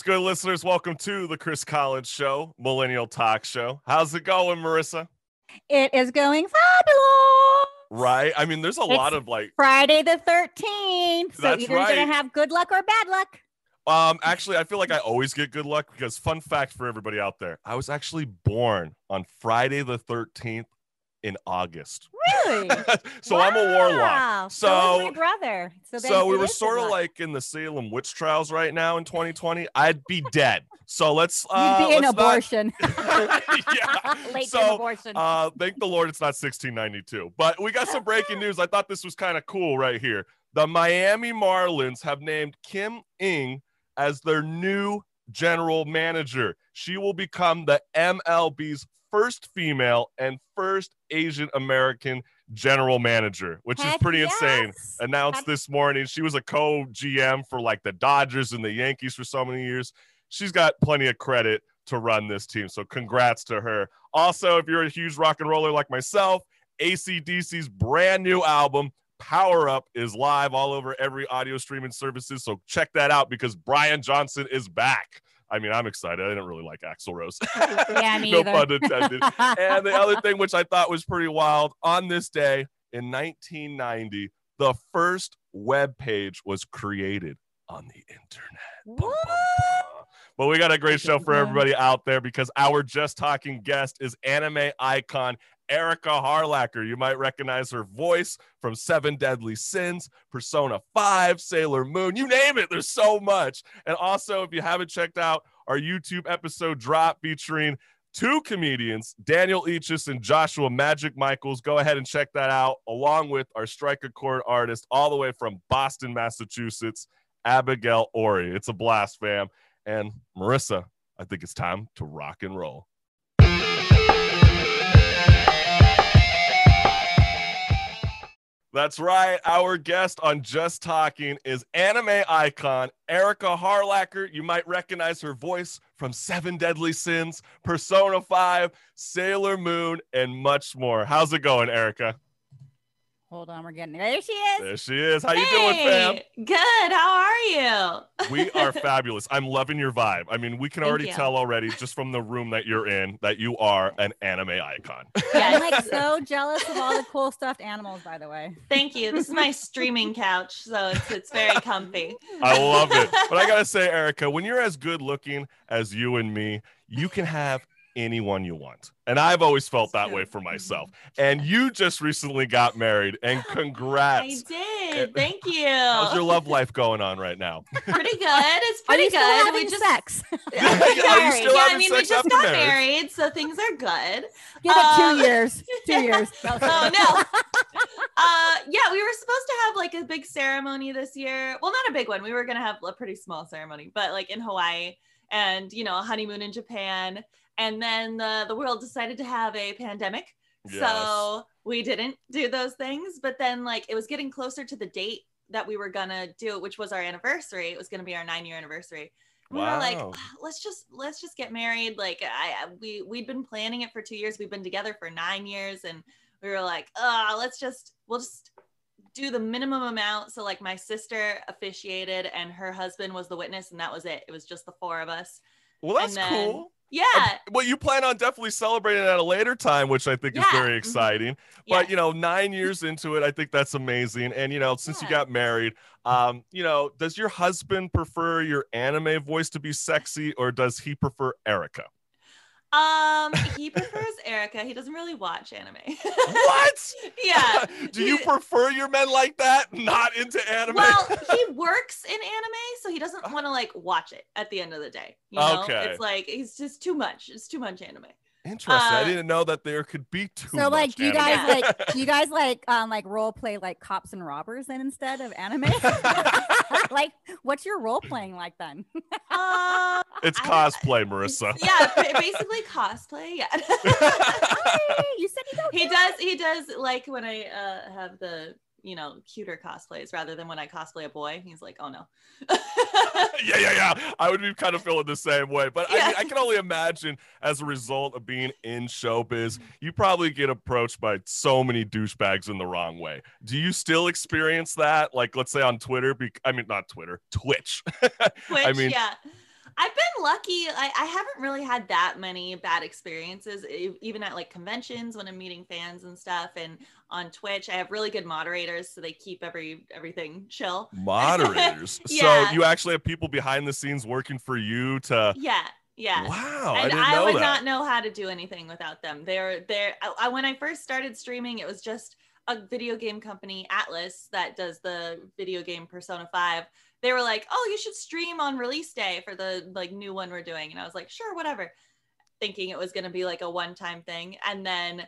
what's good, listeners? Welcome to the Chris Collins Show, Millennial Talk Show. How's it going, Marissa? It is going fabulous. Right? I mean, there's a It's lot of like, Friday the 13th. So That's either you're going to have good luck or bad luck. um, actually, I feel like I always get good luck because, fun fact for everybody out there, I was actually born on Friday the 13th in August. Really? so I'm a warlock. So, So- my brother. So, So we were sort of like in the Salem witch trials right now in 2020. I'd be dead. So let's You'd uh, be an let's not- abortion. yeah. Late So, abortion. Uh, thank the Lord it's not 1692. But we got some breaking news. I thought this was kind of cool right here. The Miami Marlins have named Kim Ng as their new general manager. She will become the MLB's first female and first Asian American general manager, which is Heck pretty insane. Announced Heck- this morning. She was a co GM for like the Dodgers and the Yankees for so many years. She's got plenty of credit to run this team. So congrats to her. Also, if you're a huge rock and roller like myself, AC/DC's brand new album, Power Up, is live all over every audio streaming services. So check that out because Brian Johnson is back. I mean, I'm excited. I didn't really like Axl Rose. Yeah, me no pun intended. and the other thing, which I thought was pretty wild, on this day in 1990, the first web page was created on the internet. What? But we got a great show for everybody out there because our just talking guest is anime icon Erika Harlacher. You might recognize her voice from Seven Deadly Sins, Persona 5, Sailor Moon, you name it. There's so much. And also, if you haven't checked out our YouTube episode drop featuring two comedians, Daniel Eachus and Joshua Magic Michaels, go ahead and check that out, along with our strike a chord artist, all the way from Boston, Massachusetts, Abigail Ori. It's a blast, fam. And Marissa, I think it's time to rock and roll. That's right. Our guest on Just Talking is anime icon Erika Harlacher. You might recognize her voice from Seven Deadly Sins, Persona 5, Sailor Moon, and much more. How's it going, Erika? Hold on, we're getting there. She is. There she is. How you doing, fam? Good. How are you? We are fabulous. I'm loving your vibe. I mean, we can Thank already you. tell already just from the room that you're in that you are an anime icon. Yeah, I'm like so jealous of all the cool stuffed animals, by the way. Thank you. This is my streaming couch, so it's it's very comfy. I love it. But I gotta say, Erika, when you're as good looking as you and me, you can have anyone you want. And I've always felt that way for myself. And you just recently got married, and congrats. I did. Thank you. How's your love life going on right now? Pretty good. It's pretty you good. having we just sex? Yeah, Are you married. still yeah, I having mean, we just got marriage? married, so things are good. Give it two Um, years. Two years. Oh no. uh yeah, we were supposed to have like a big ceremony this year. Well, not a big one. We were gonna have a pretty small ceremony, but like in Hawaii and you know, a honeymoon in Japan. And then the, the world decided to have a pandemic. So we didn't do those things. But then like it was getting closer to the date that we were gonna do it, which was our anniversary. It was gonna be our nine year anniversary. We were like. "Ah, let's just let's just get married. Like I we we'd been planning it for two years. We've been together for nine years, and we were like, oh, let's just we'll just do the minimum amount. So like my sister officiated, and her husband was the witness, and that was it. It was just the four of us. Well, that's then- cool. Yeah, Well, you plan on definitely celebrating at a later time, which I think is Yeah. very Mhm. exciting. yeah. But you know, nine years into it, I think that's amazing. And you know, since you got married, um, you know, does your husband prefer your anime voice to be sexy, or does he prefer Erika? Um, he prefers Erika. He doesn't really watch anime. What? yeah. Do you prefer your men like that? Not into anime? Well, he works in anime, so he doesn't want to like watch it at the end of the day. You know? Okay. It's like it's just too much. It's too much anime. Interesting. I uh, didn't know that there could be two. So like, do you guys like, do you guys like, um, like role play like cops and robbers then instead of anime? like, what's your role playing like then? Uh, it's I- cosplay, Marissa. yeah, basically cosplay. Yeah. Hey, you said you don't. he do does. He does like when I uh, have the you know cuter cosplays rather than when I cosplay a boy. He's like, oh no. yeah, yeah, yeah. I would be kind of feeling the same way. But I, Yeah. mean, I can only imagine as a result of being in showbiz, mm-hmm. you probably get approached by so many douchebags in the wrong way. Do you still experience that? Like, let's say on Twitter, be- I mean, not Twitter, Twitch. Which, I mean- yeah. I've been lucky. I, I haven't really had that many bad experiences, even at like conventions when I'm meeting fans and stuff. And on Twitch, I have really good moderators, so they keep every everything chill. Moderators. Yeah. So you actually have people behind the scenes working for you to. Yeah, yeah. Wow, I and I, know would that. not know how to do anything without them. They're they're I, I- when I first started streaming, it was just a video game company, Atlus, that does the video game Persona 5. They were like, "Oh, you should stream on release day for the like new one we're doing." And I was like, "Sure, whatever." Thinking it was going to be like a one-time thing. And then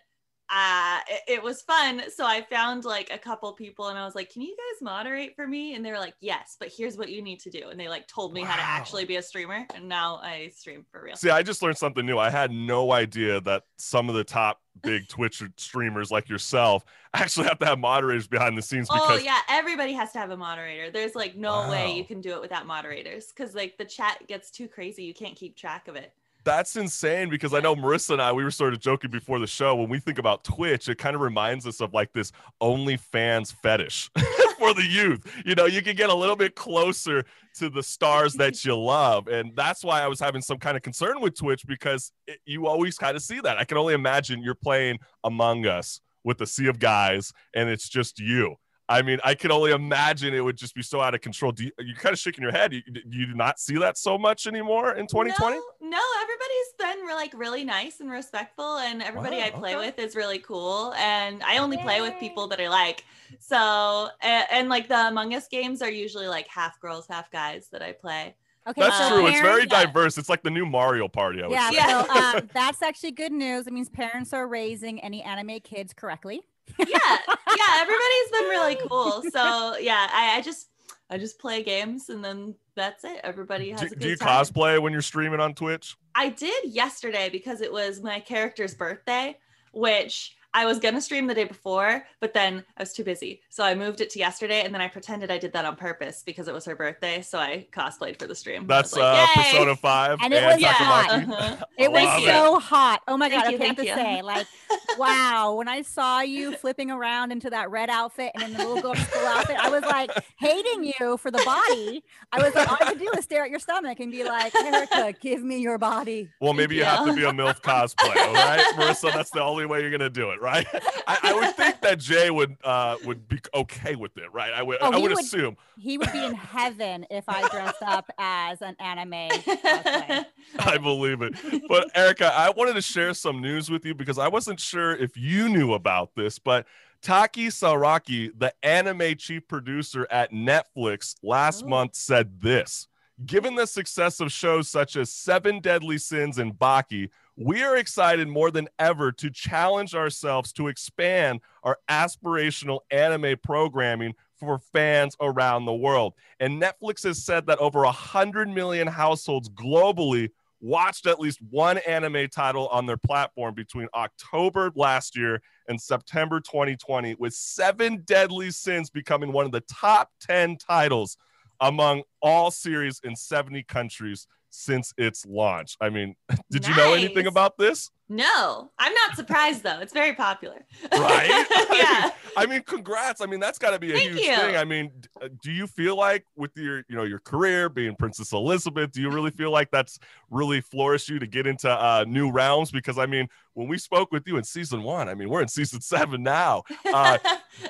uh it, it was fun so i found like a couple people and i was like can you guys moderate for me and they were like yes but here's what you need to do and they like told me how to actually be a streamer and now i stream for real See, I just learned something new. I had no idea that some of the top big Twitch streamers like yourself actually have to have moderators behind the scenes Oh because yeah, everybody has to have a moderator. There's like no way you can do it without moderators because like the chat gets too crazy. You can't keep track of it. That's insane because I know Marissa and I, we were sort of joking before the show. When we think about Twitch, it kind of reminds us of like this OnlyFans fetish for the youth. You know, you can get a little bit closer to the stars that you love. And that's why I was having some kind of concern with Twitch because it, you always kind of see that. I can only imagine you're playing Among Us with a sea of guys and it's just you. I mean, I can only imagine it would just be so out of control. Do you, you're kind of shaking your head. You, you do not see that so much anymore in 2020? No, no, everybody's been like really nice and respectful, and everybody Wow, I play okay. with is really cool. And I only play with people that I like. So and, and like the Among Us games are usually like half girls, half guys that I play. Okay, That's Uh, so true. It's very diverse. It's like the new Mario Party. I would Yeah, say. Yeah. so um, that's actually good news. It means parents are raising any anime kids correctly. Yeah, yeah, everybody's been really cool. So yeah, I, I just I just play games and then that's it. Everybody has Do, a good do you time. cosplay when you're streaming on Twitch? I did yesterday because it was my character's birthday, which I was gonna stream the day before, but then I was too busy. So I moved it to yesterday and then I pretended I did that on purpose because it was her birthday. So I cosplayed for the stream. That's was like, uh, "Yay!" Persona 5. And it was Yeah. Takamaki. uh-huh. It was Love so hot. Oh my Thank god! you, I have thank to you. say, like, wow. When I saw you flipping around into that red outfit and in the little girl school outfit, I was like hating you for the body. I was like, all I could do is stare at your stomach and be like, Erika, give me your body. Well, maybe you Thank have to be a MILF cosplay, all right, Marissa? That's the only way you're gonna do it, right? I, I would think that Jay would uh would be okay with it, right? I would Oh, I would would- assume. He would be in heaven if I dressed up as an anime. cosplay. I believe it. But Erika, I wanted to share some news with you because I wasn't sure if you knew about this, but Taiki Sakurai, the anime chief producer at Netflix, last Oh. month said this. Given the success of shows such as Seven Deadly Sins and Baki, we are excited more than ever to challenge ourselves to expand our aspirational anime programming for fans around the world. And Netflix has said that over 100 million households globally watched at least one anime title on their platform between October last year and September 2020, with Seven Deadly Sins becoming one of the top 10 titles among all series in 70 countries since its launch. I mean, did you know anything about this? No, I'm not surprised though. It's very popular. Right? yeah. I mean, congrats. I mean, that's got to be a Thank huge you. thing. I mean, uh, do you feel like with your, you know, your career being Princess Elizabeth, do you really feel like that's really flourished you to get into uh, new realms? Because I mean, when we spoke with you in season one, I mean, we're in season seven now. Uh,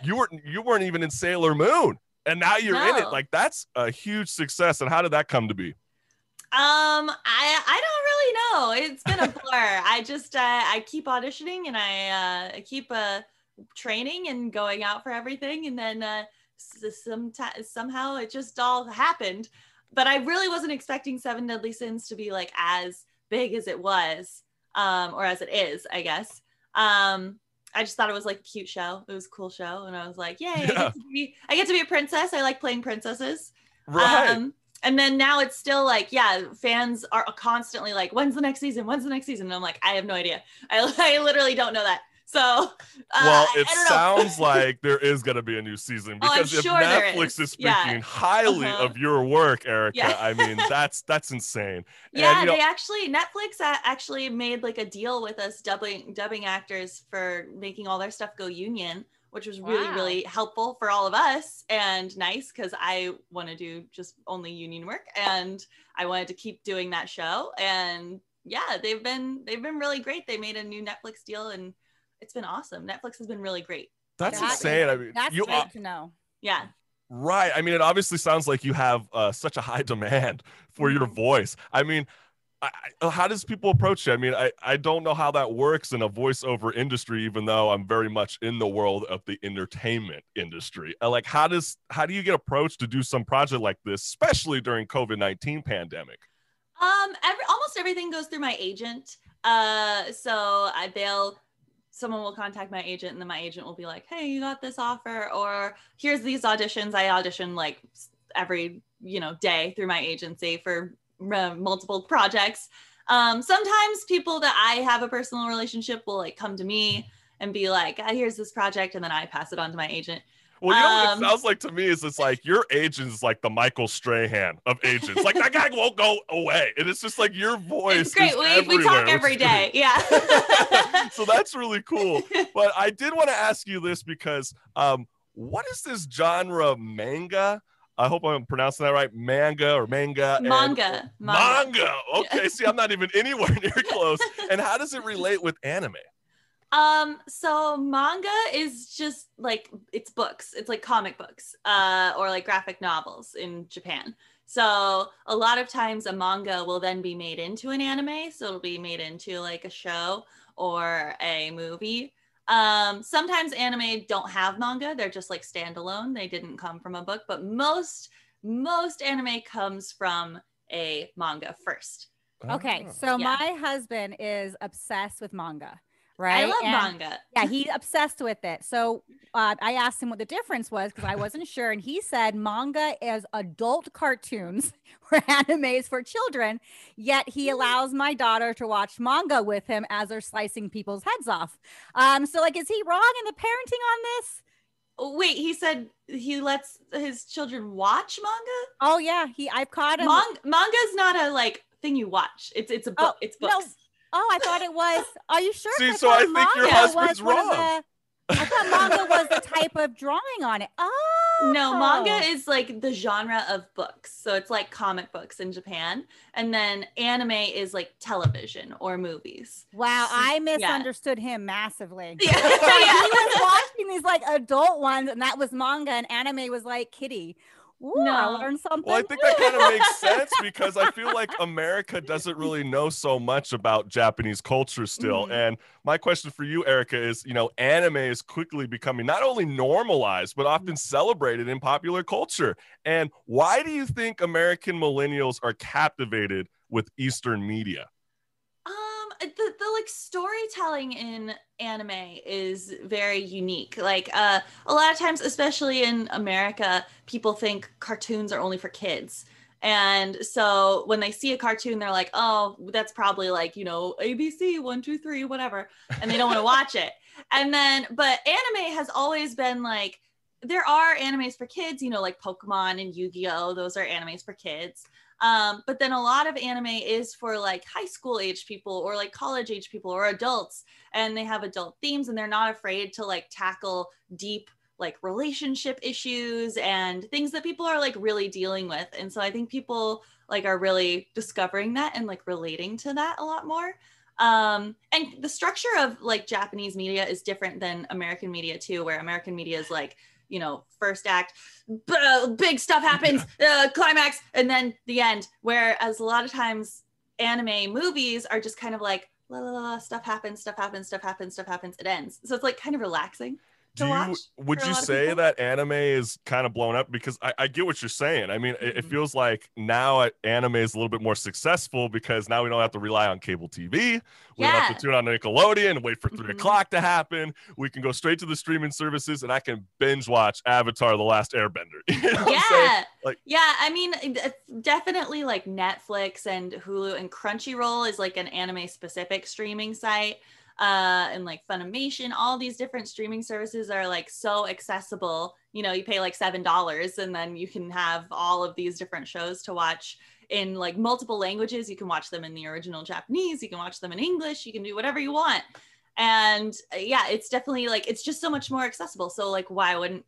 You weren't, you weren't even in Sailor Moon, and now you're in it. Like that's a huge success. And how did that come to be? Um, I I don't really know. It's been a blur. I just uh, I keep auditioning and I uh, I keep uh, training and going out for everything, and then uh, some somehow it just all happened. But I really wasn't expecting Seven Deadly Sins to be like as big as it was, um, or as it is, I guess. Um, I just thought it was like a cute show. It was a cool show, and I was like, "Yay! I, get to be, I get to be a princess. I like playing princesses." Right. Um, and then now it's still like, yeah, fans are constantly like, when's the next season? When's the next season? And I'm like, I have no idea. I, I literally don't know that. So, uh, well, it sounds like there is going to be a new season Oh, because if sure Netflix is. is speaking Yeah. highly Uh-huh. of your work, Erika, Yeah. I mean that's that's insane. yeah, you know- they actually Netflix actually made like a deal with us dubbing dubbing actors for making all their stuff go union, which was really, Wow. really helpful for all of us and nice because I want to do just only union work and I wanted to keep doing that show. And yeah, they've been they've been really great. They made a new Netflix deal and it's been awesome. Netflix has been really great. That's That insane. I mean, That's you great are, to know. Yeah. right. I mean, it obviously sounds like you have uh, such a high demand for your Mhm. voice. I mean, I, how does people approach you? I mean, I, I don't know how that works in a voiceover industry, even though I'm very much in the world of the entertainment industry. Uh, Like, how does how do you get approached to do some project like this, especially during COVID nineteen pandemic? Um, every, almost everything goes through my agent. Uh, so I, they'll, someone will contact my agent, and then my agent will be like, "Hey, you got this offer," or "Here's these auditions." I audition like every you know day through my agency for uh, multiple projects. Um, sometimes people that I have a personal relationship will like come to me and be like, "Ah, "Here's this project," and then I pass it on to my agent. Well, you know what Um, it sounds like to me is it's like your agent is like the Michael Strahan of agents. Like that guy won't go away, and it's just like your voice. It's great. We, we talk every day. Yeah. so that's really cool. But I did want to ask you this because um, what is this genre manga? I hope I'm pronouncing that right. Manga or manga. and- Manga. Manga. Manga. Okay. See, I'm not even anywhere near close. And how does it relate with anime? Um, so manga is just like it's books. It's like comic books, uh, or like graphic novels in Japan. So a lot of times a manga will then be made into an anime. So it'll be made into like a show or a movie. Um, sometimes anime don't have manga, they're just like standalone. They didn't come from a book, but most most anime comes from a manga first. Okay, Ah. so Yeah. my husband is obsessed with manga, right? I love And- manga. Yeah, he's obsessed with it. So uh, I asked him what the difference was because I wasn't sure, and he said manga is adult cartoons where animes for children. Yet he allows my daughter to watch manga with him as they're slicing people's heads off. Um, so like, is he wrong in the parenting on this? Oh, Wait, he said he lets his children watch manga? Oh yeah, he I've caught him. Mang- manga's not a like thing you watch. It's it's a book. it's no. Books. oh, I thought it was. Are you sure? See, 'Cause so I thought think your manga husband's was one wrong. the- I thought manga was the type of drawing on it. Oh No, manga oh. is like the genre of books. So it's like comic books in Japan. And then anime is like television or movies. Wow, So- I yeah. misunderstood him massively. Yeah. he was watching these like adult ones, and that was manga, and anime was like kitty. Ooh, I No. learned something. Well, I think that kind of makes sense because I feel like America doesn't really know so much about Japanese culture still. Mhm. And my question for you, Erika, is you know, anime is quickly becoming not only normalized, but often celebrated in popular culture. And why do you think American millennials are captivated with Eastern media? The, the like storytelling in anime is very unique. Like, uh, a lot of times, especially in America, people think cartoons are only for kids. And so when they see a cartoon, they're like, oh, that's probably like, you know, ABC, one, two, three, whatever. And they don't want to watch it. And then, but anime has always been like, there are animes for kids, you know, like Pokemon and Yu Gi Oh! Those are animes for kids. Um, but then a lot of anime is for like high school age people or like college age people or adults, and they have adult themes and they're not afraid to like tackle deep like relationship issues and things that people are like really dealing with. And so I think people like are really discovering that and like relating to that a lot more. Um, and the structure of like Japanese media is different than American media too, where American media is like, you know, first act, b- big stuff happens, uh, climax, and then the end. Whereas a lot of times anime movies are just kind of like, la la, la, stuff happens, stuff happens, stuff happens, stuff happens, it ends. So it's like kind of relaxing. Do you, would you say that anime is kind of blown up? Because I, I get what you're saying. I mean, it, it Mhm. feels like now uh, anime is a little bit more successful because now we don't have to rely on cable TV. We don't have to tune on Nickelodeon and wait for 3 Mhm. o'clock to happen. We can go straight to the streaming services and I can binge watch Avatar: The Last Airbender. You know what I'm saying? yeah Like- yeah i mean definitely like netflix and hulu and crunchyroll is like an anime specific streaming site uh and like funimation all these different streaming services are like so accessible. You know you pay like seven dollars and then you can have all of these different shows to watch in like multiple languages. You can watch them in the original japanese. You can watch them in english. You can do whatever you want. And uh, yeah it's definitely like it's just so much more accessible. So like why wouldn't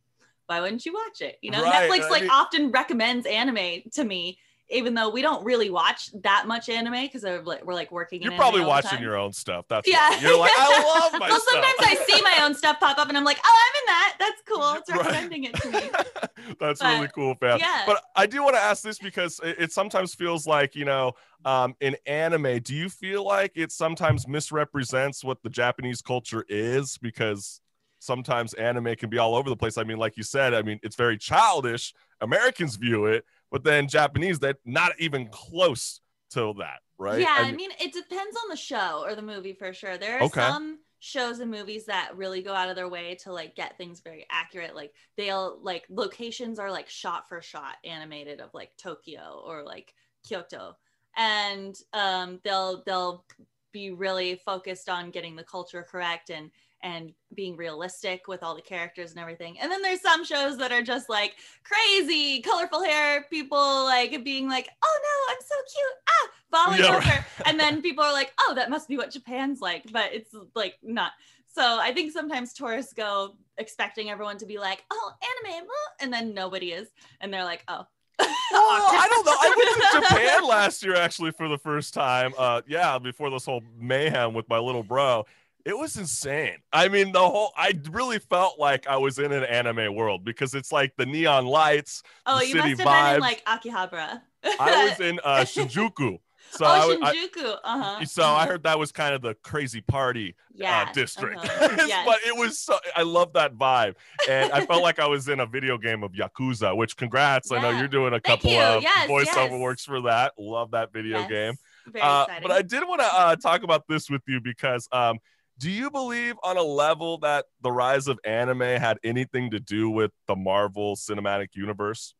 why wouldn't you watch it? You know Right, netflix I like mean- often recommends anime to me even though we don't really watch that much anime because we're like, working You're probably watching your own stuff. That's Yeah. yeah. You're like, I love my well stuff. sometimes i see my own stuff pop up and i'm like oh i'm in that that's cool it's Right. it to me That's But, really cool, fam. yeah. But I do want to ask this because it, it sometimes feels like, you know, um, in anime, do you feel like it sometimes misrepresents what the Japanese culture is? Because sometimes anime can be all over the place. I mean, like you said, I mean, it's very childish. Americans view it, but then Japanese, that not even close to that, right? Yeah, I I mean- mean, it depends on the show or the movie for sure. There are Okay. some shows and movies that really go out of their way to like get things very accurate. Like they'll like locations are like shot for shot animated of like Tokyo or like Kyoto. And um they'll they'll be really focused on getting the culture correct and and being realistic with all the characters and everything. And then there's some shows that are just like crazy, colorful hair people like being like, "Oh no, I'm so cute." Ah, falling Yeah, over. right. And then people are like, "Oh, that must be what Japan's like." But it's like not. So I think sometimes tourists go expecting everyone to be like, "Oh, anime," blah," and then nobody is, and they're like, "Oh." Well, I don't know. I went to Japan last year actually for the first time. Uh, yeah, before this whole mayhem with my little bro. It was insane. I mean, the whole I really felt like I was in an anime world because it's like the neon lights. Oh, you city must have been in like Akihabara. I was in uh, Shinjuku. So oh, I, Shinjuku. uh-huh. so I heard that was kind of the crazy party yeah, uh, district. uh-huh. Yes. but it was so I love that vibe. And I felt like I was in a video game of Yakuza, which congrats. I know you're doing a Thank couple you. of Yes, voiceover yes. works for that. Love that video game. Very Uh, exciting. but I did want to uh, talk about this with you because um, do you believe on a level that the rise of anime had anything to do with the Marvel Cinematic Universe?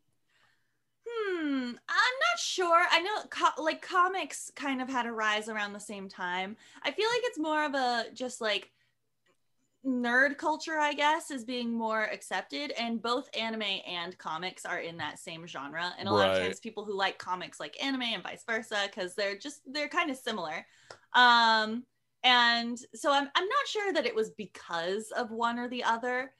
Hmm, I'm not sure. I know co- like comics kind of had a rise around the same time. I feel like it's more of a just like nerd culture, I guess, is being more accepted. And both anime and comics are in that same genre. And a lot of times people who like comics like anime and vice versa, because they're just they're kind of similar. Um, and so I'm I'm not sure that it was because of one or the other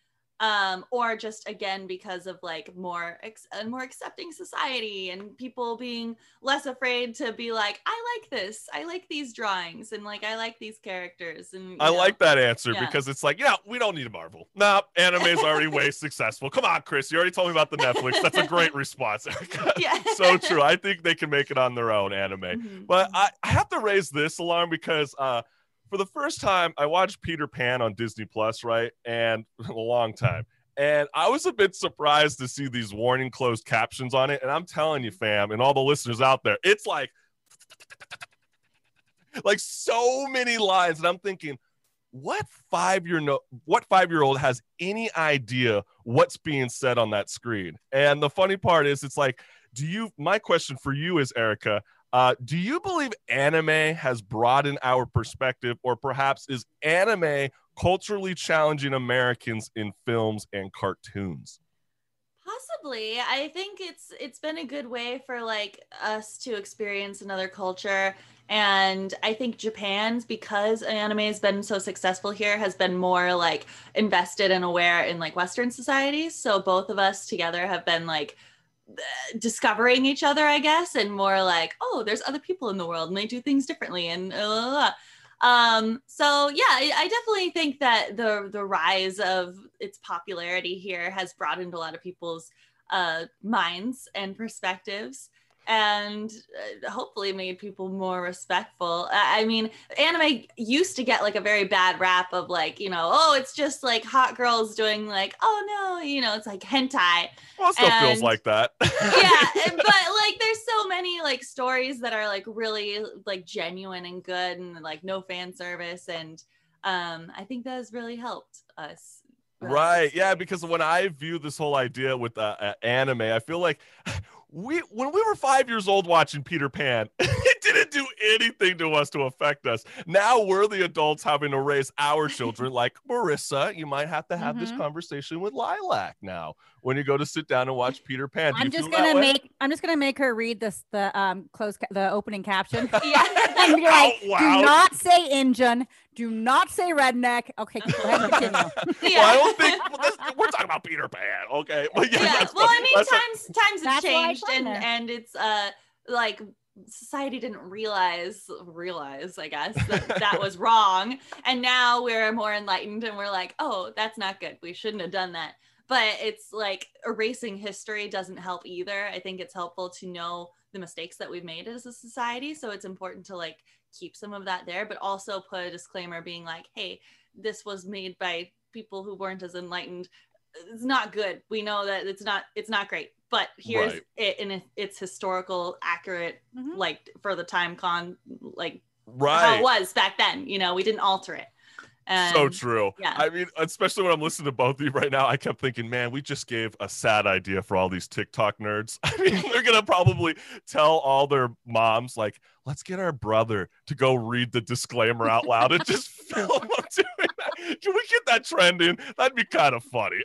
um or just again because of like more ex- a more accepting society and people being less afraid to be like i like this i like these drawings and like i like these characters and I know. like that answer Yeah. because it's like, yeah, we don't need a Marvel. No nah, anime's already way successful. Come on, Chris. You already told me about the Netflix. That's a great response. yeah so true. I think they can make it on their own anime. Mhm. But I, I have to raise this alarm because uh, for the first time, I watched Peter Pan on Disney Plus, right? And a long time. And I was a bit surprised to see these warning closed captions on it. And I'm telling you, fam, and all the listeners out there, it's like, like so many lines. And I'm thinking, what five year no what five year old has any idea what's being said on that screen? And the funny part is, it's like, do you? My question for you is, Erika, uh, do you believe anime has broadened our perspective, or perhaps is anime culturally challenging Americans in films and cartoons? possibly. I think it's it's been a good way for like us to experience another culture. And i think japan's because anime has been so successful here has been more like invested and aware in like western societies so both of us together have been like discovering each other i guess and more like oh there's other people in the world and they do things differently and uh, blah, blah, blah. um so yeah I, I definitely think that the the rise of its popularity here has broadened a lot of people's uh minds and perspectives and uh, hopefully made people more respectful I, mean anime used to get like a very bad rap of like you know oh it's just like hot girls doing like oh no you know it's like hentai Well, it still feels like that. yeah but like there's so many like stories that are like really like genuine and good and like no fan service and um i think that has really helped us Right. Yeah, because when I view this whole idea with uh, uh, anime, I feel like we when we were 5 years old watching Peter Pan, it didn't do anything to us to affect us. Now we're the adults having to raise our children like Marissa, you might have to have this Mhm. conversation with Lilac now when you go to sit down and watch Peter Pan. Do I'm just gonna way? make I'm just gonna make her read this the um close ca- the opening caption. yeah and be like, Out loud. do not say engine, Do not say redneck. Okay, go ahead and continue. Yeah. Well, I don't think well, this, we're talking about Peter Pan. Okay. Well, yeah, yeah. Well, fine. I mean, That's fine. times times have That's changed, and there. and it's uh like society didn't realize realize I guess that that was wrong, and now we're more enlightened, and we're like, oh, that's not good. We shouldn't have done that. But it's like erasing history doesn't help either. I think it's helpful to know the mistakes that we've made as a society. So it's important to like keep some of that there, but also put a disclaimer being like, hey, this was made by people who weren't as enlightened it's not good we know that it's not it's not great but here's Right. it in its historical accurate Mhm. like for the time con like how right. it was back then you know we didn't alter it and so true. yeah. I mean, especially when I'm listening to both of you right now, I kept thinking, man, we just gave a sad idea for all these TikTok nerds. I mean, they're gonna probably tell all their moms, like, let's get our brother to go read the disclaimer out loud and just film them doing that. Can we get that trending? That'd be kind of funny.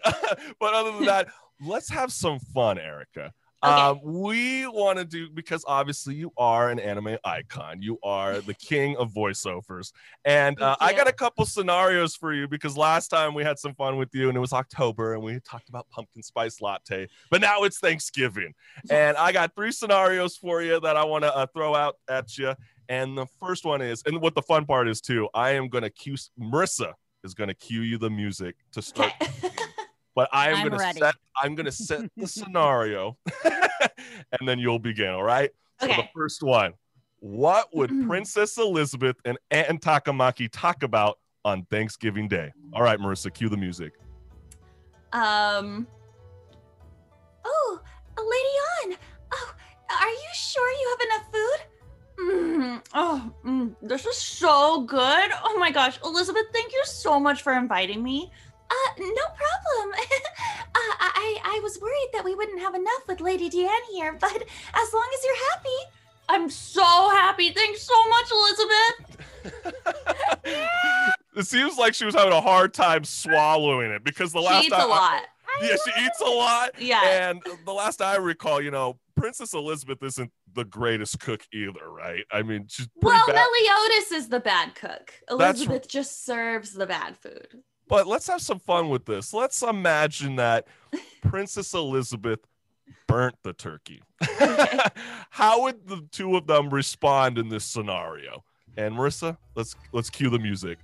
but other than that, let's have some fun, Erika. Okay. Um, we want to do because obviously you are an anime icon. You are the king of voiceovers, and uh, I got a couple scenarios for you because last time we had some fun with you and it was October and we talked about pumpkin spice latte, but now it's Thanksgiving, and I got three scenarios for you that I want to uh, throw out at you. And the first one is, and what the fun part is too, I am going to cue Marissa is going to cue you the music to start. but I am I'm gonna ready. set I'm gonna set the scenario and then you'll begin, all right? So the first one. What would Princess Elizabeth and Ann Takamaki talk about on Thanksgiving Day? All right, Marissa, cue the music. um oh lady on oh are you sure you have enough food Mm, oh, mm, this is so good. Oh my gosh, Elizabeth, thank you so much for inviting me. Uh, no problem. uh, I I was worried that we wouldn't have enough with Lady Deanne here, but as long as you're happy, I'm so happy. Thanks so much, Elizabeth. yeah. it seems like she was having a hard time swallowing it because the last she eats time a lot. yeah, she eats a lot. Yeah. And the last I recall, you know, Princess Elizabeth isn't the greatest cook either, right? I mean, she's Well, bad. Meliodas is the bad cook. That's Elizabeth just serves the bad food. But let's have some fun with this. Let's imagine that Princess Elizabeth burnt the turkey. Okay. How would the two of them respond in this scenario? And Marissa, let's let's cue the music.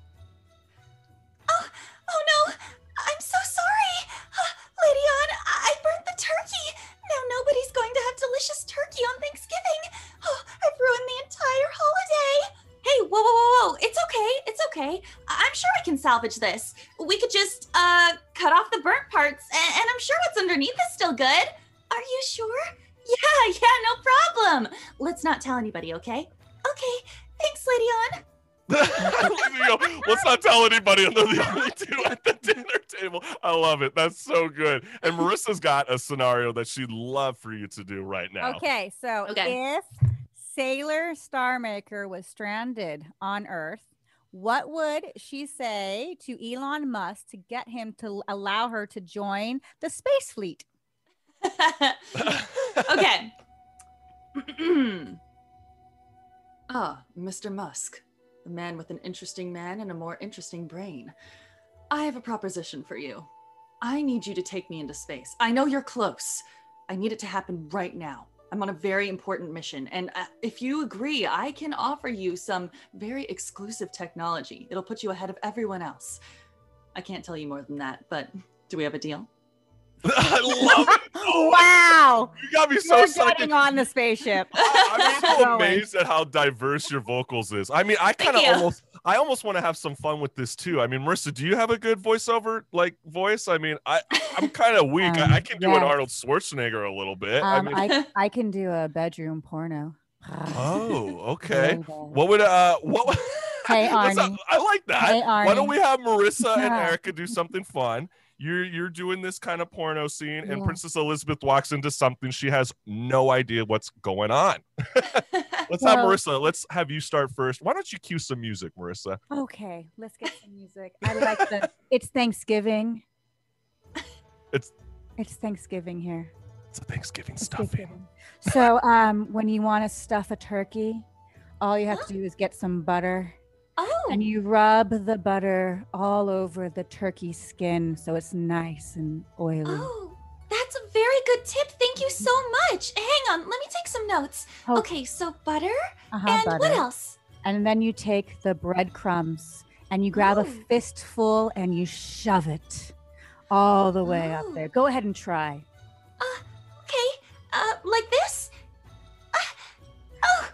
Oh, oh no, I'm so sorry. Uh, Lady Ann, I burnt the turkey. Now nobody's going to have delicious turkey on Thanksgiving. Oh, I've ruined the entire holiday. Hey, whoa, whoa, whoa, whoa. It's okay. It's okay. I- I'm sure I can salvage this. We could just uh cut off the burnt parts, and, and I'm sure what's underneath is still good. Are you sure? Yeah, yeah, no problem. Let's not tell anybody, okay? Okay. Thanks, Lady Ann. You let's not tell anybody, and they're the only two at the dinner table. I love it. That's so good. And Marissa's got a scenario that she'd love for you to do right now. Okay, so Okay. if Sailor Starmaker was stranded on Earth, what would she say to Elon Musk to get him to allow her to join the space fleet? okay. ah, Mr. Musk, the man with an interesting man and a more interesting brain. I have a proposition for you. I need you to take me into space. I know you're close. I need it to happen right now. I'm on a very important mission. And uh, if you agree, I can offer you some very exclusive technology. It'll put you ahead of everyone else. I can't tell you more than that, but do we have a deal? I love it. Oh, wow, You got me so you're getting on the spaceship. I- I'm so amazed at how diverse your vocals is. I mean, I kind of almost, I almost want to have some fun with this too. I mean, Marissa, do you have a good voiceover like voice? I mean, I, I'm kind of weak. Um, I, I can do an. Arnold Schwarzenegger a little bit. I Um, mean, I, I can do a bedroom porno. oh, okay. What would uh, what? Hey, Arnie. I like that. Hey, Why don't we have Marissa and Erika do something fun? You're you're doing this kind of porno scene, and Yeah. Princess Elizabeth walks into something she has no idea what's going on. Let's have Marissa. Let's have you start first. Why don't you cue some music, Marissa? Okay, let's get some music. I like the. It's Thanksgiving. It's- it's Thanksgiving here. It's a Thanksgiving It's stuffing. Thanksgiving. So, um, when you want to stuff a turkey, all you have to do is get some butter, and you rub the butter all over the turkey skin so it's nice and oily. Oh, that's a very good tip. Thank you so much. Hang on, let me take some notes. Oh. Okay, so butter Uh-huh, and butter. what else? And then you take the breadcrumbs and you grab a fistful and you shove it all the way up Oh. there. Go ahead and try. Okay, uh, like this? Uh, oh,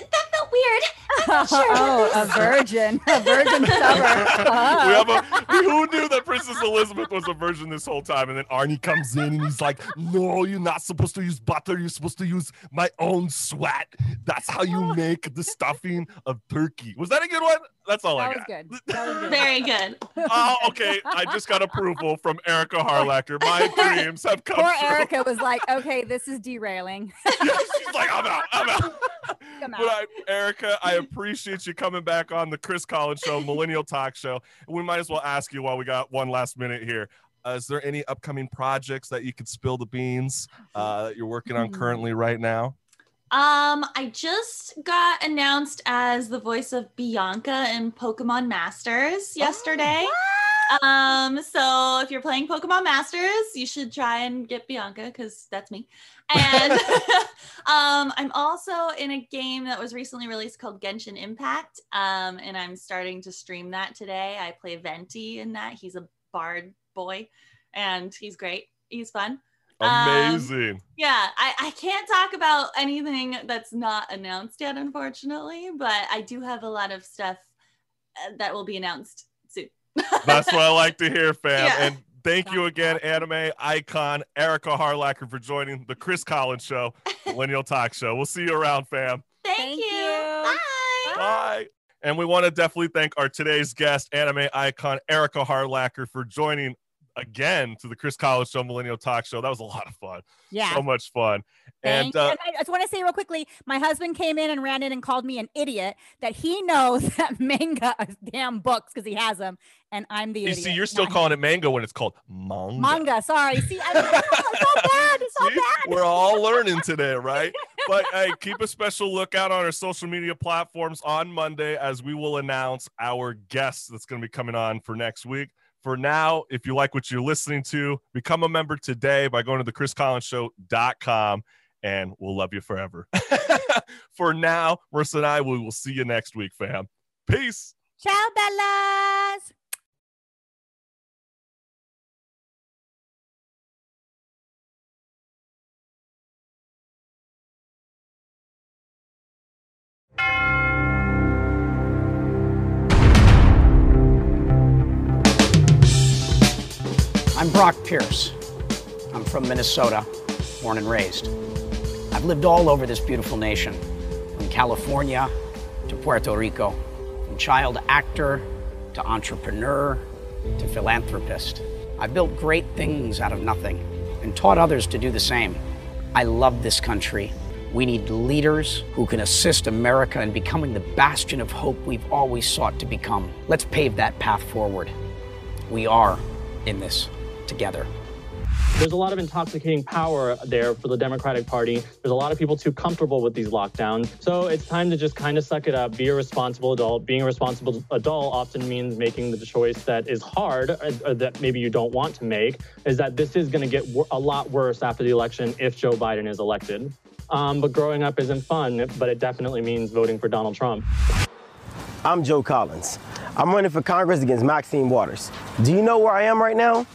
that felt weird. I'm not sure about oh, a virgin, a virgin summer. we have a oh. who knew that Princess Elizabeth was a virgin this whole time? And then Arnie comes in and he's like, No, you're not supposed to use butter. You're supposed to use my own sweat. That's how you oh. make the stuffing of turkey. Was that a good one? That's all I That was got. good. That was good. Very good. Oh, okay. I just got approval from Erika Harlacher. My dreams have come Poor true. Erika was like, okay, this is derailing. She's like, I'm out. I'm out. Come But. I, Erika, I appreciate you coming back on the Chris Collins Show, Millennial Talk Show. We might as well ask you while we got one last minute here. Uh, is there any upcoming projects that you could spill the beans uh, that you're working on Hmm. currently right now? Um, I just got announced as the voice of Bianca in Pokemon Masters yesterday. Um, so if you're playing Pokemon Masters, you should try and get Bianca because that's me. And um, I'm also in a game that was recently released called Genshin Impact. Um, and I'm starting to stream that today. I play Venti in that. He's a bard boy, and he's great. He's fun. Um, Amazing. Yeah, I, I can't talk about anything that's not announced yet, unfortunately, but I do have a lot of stuff uh, that will be announced soon. That's what I like to hear, fam. Yeah. And thank you again, anime icon Erika Harlacher, for joining the Chris Collins Show, Millennial Talk Show. We'll see you around, fam. Thank, Thank you. you. Bye. Bye. And we want to definitely thank our today's guest, anime icon Erika Harlacher, for joining again to the Chris Collins Show Millennial Talk Show. That was a lot of fun. Yeah. So much fun. Thank And uh, And I just want to say real quickly, my husband came in and ran in and called me an idiot that he knows that manga is damn books because he has them, and I'm the idiot. you idiot. see, you're still not him. calling it manga when it's called manga. manga. Sorry. See, I, it's so bad. It's so bad. We're all learning today, right? But hey, keep a special lookout on our social media platforms on Monday as we will announce our guest that's going to be coming on for next week. For now, if you like what you're listening to, become a member today by going to the chriscollinsshow.com and we'll love you forever. for now, Marissa and I, we will see you next week, fam. Peace. Ciao, Bellas. I'm Brock Pierce. I'm from Minnesota, born and raised. I've lived all over this beautiful nation, from California to Puerto Rico, from child actor to entrepreneur to philanthropist. I built great things out of nothing and taught others to do the same. I love this country. We need leaders who can assist America in becoming the bastion of hope we've always sought to become. Let's pave that path forward. We are in this together. There's a lot of intoxicating power there for the Democratic Party. There's a lot of people too comfortable with these lockdowns. So it's time to just kind of suck it up, be a responsible adult. Being a responsible adult often means making the choice that is hard, or, or that maybe you don't want to make, is that this is going to get a lot worse after the election if Joe Biden is elected. Um, but growing up isn't fun, but it definitely means voting for Donald Trump. I'm Joe Collins. I'm running for Congress against Maxine Waters. Do you know where I am right now?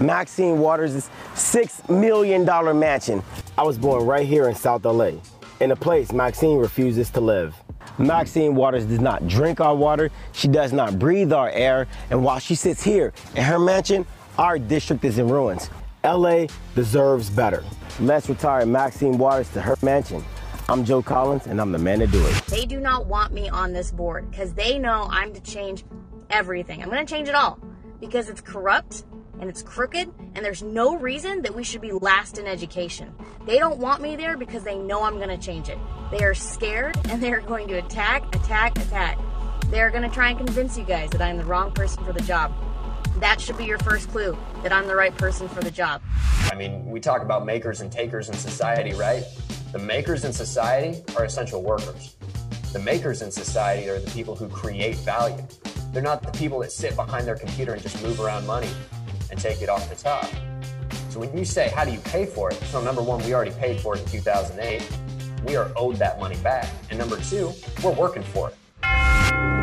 Maxine Waters' $6 million mansion. I was born right here in South LA, in a place Maxine refuses to live. Maxine Waters does not drink our water, she does not breathe our air, and while she sits here in her mansion, our district is in ruins. LA deserves better. Let's retire Maxine Waters to her mansion. I'm Joe Collins, and I'm the man to do it. They do not want me on this board because they know I'm to change everything. I'm going to change it all because it's corrupt and it's crooked and there's no reason that we should be last in education. They don't want me there because they know I'm going to change it. They are scared and they're going to attack, attack, attack. They're going to try and convince you guys that I'm the wrong person for the job. That should be your first clue that I'm the right person for the job. I mean, we talk about makers and takers in society, right? The makers in society are essential workers. The makers in society are the people who create value. They're not the people that sit behind their computer and just move around money and take it off the top. So when you say, how do you pay for it? So number one, we already paid for it in 2008. We are owed that money back. And number two, we're working for it.